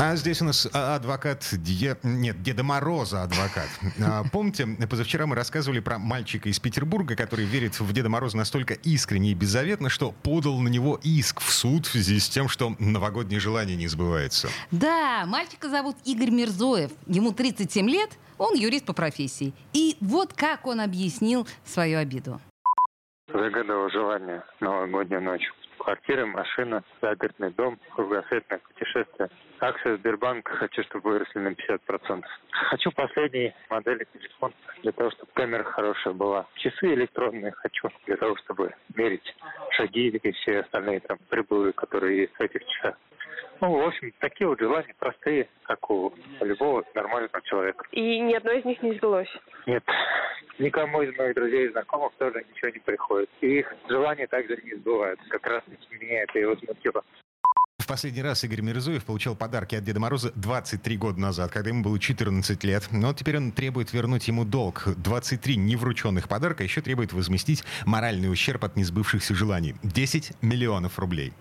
А здесь у нас а, адвокат, Де... нет, Деда Мороза адвокат. А, помните, позавчера мы рассказывали про мальчика из Петербурга, который верит в Деда Мороза настолько искренне и беззаветно, что подал на него иск в суд в связи с тем, что новогоднее желание не сбывается. Да, мальчика зовут Игорь Мирзоев. Ему 37 лет, он юрист по профессии. И вот как он объяснил свою обиду. Загадывал желание новогоднюю ночь. Квартира, машина, загородный дом, кругосветное путешествие. Акции Сбербанка хочу, чтобы выросли на 50%. Хочу последней модели телефона для того, чтобы камера хорошая была. Часы электронные хочу для того, чтобы мерить шаги и все остальные там прибылы, которые есть в этих часах. Ну, в общем, такие вот желания простые, как у любого нормального человека. И ни одно из них не сбылось? Нет. Никому из моих друзей и знакомых тоже ничего не приходит. И их желания также не сбываются. Как раз меня это и возмутило последний раз Игорь Мирзуев получал подарки от Деда Мороза 23 года назад, когда ему было 14 лет. Но теперь он требует вернуть ему долг. 23 неврученных подарка еще требует возместить моральный ущерб от несбывшихся желаний. 10 миллионов рублей.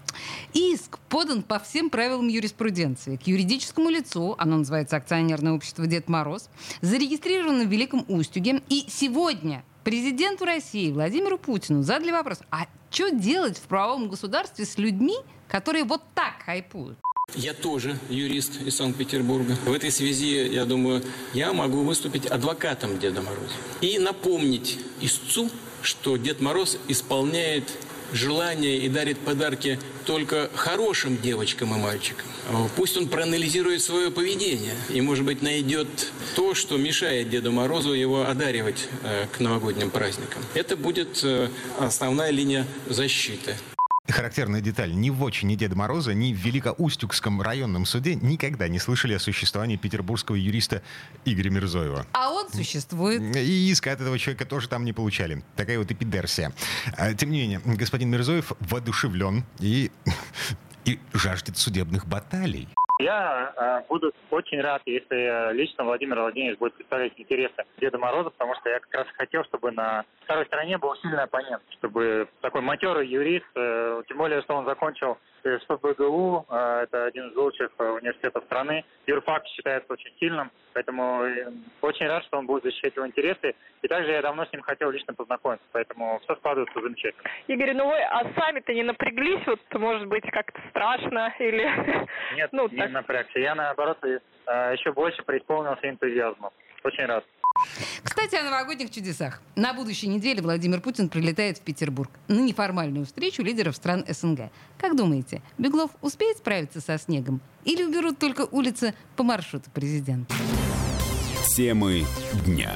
Иск подан по всем правилам юриспруденции. К юридическому лицу, оно называется акционерное общество Дед Мороз, зарегистрировано в Великом Устюге. И сегодня президенту России Владимиру Путину задали вопрос, а что делать в правовом государстве с людьми, которые вот так хайпуют? Я тоже юрист из Санкт-Петербурга. В этой связи, я думаю, я могу выступить адвокатом Деда Мороза. И напомнить истцу, что Дед Мороз исполняет желания и дарит подарки только хорошим девочкам и мальчикам. Пусть он проанализирует свое поведение и, может быть, найдет то, что мешает Деду Морозу его одаривать э, к новогодним праздникам. Это будет э, основная линия защиты. Характерная деталь. Ни в «Отчине Деда Мороза», ни в Великоустюгском районном суде никогда не слышали о существовании петербургского юриста Игоря Мирзоева. А он существует. И иска от этого человека тоже там не получали. Такая вот эпидерсия. А, тем не менее, господин Мирзоев воодушевлен и, и жаждет судебных баталий. Я э, буду очень рад, если лично Владимир Владимирович будет представлять интересы Деда Мороза, потому что я как раз хотел, чтобы на второй стороне был сильный оппонент, чтобы такой матерый юрист, э, тем более, что он закончил СПБГУ, э, это один из лучших э, университетов страны. Юрфак считается очень сильным, поэтому э, очень рад, что он будет защищать его интересы. И также я давно с ним хотел лично познакомиться, поэтому все складывается замечательно. Игорь, ну вы а сами-то не напряглись? Вот, может быть, как-то страшно или... Нет, ну, не так... напрягся. Я, наоборот, еще больше преисполнился энтузиазмом. Очень рад. Кстати, о новогодних чудесах. На будущей неделе Владимир Путин прилетает в Петербург на неформальную встречу лидеров стран СНГ. Как думаете, Беглов успеет справиться со снегом? Или уберут только улицы по маршруту президента? Темы дня.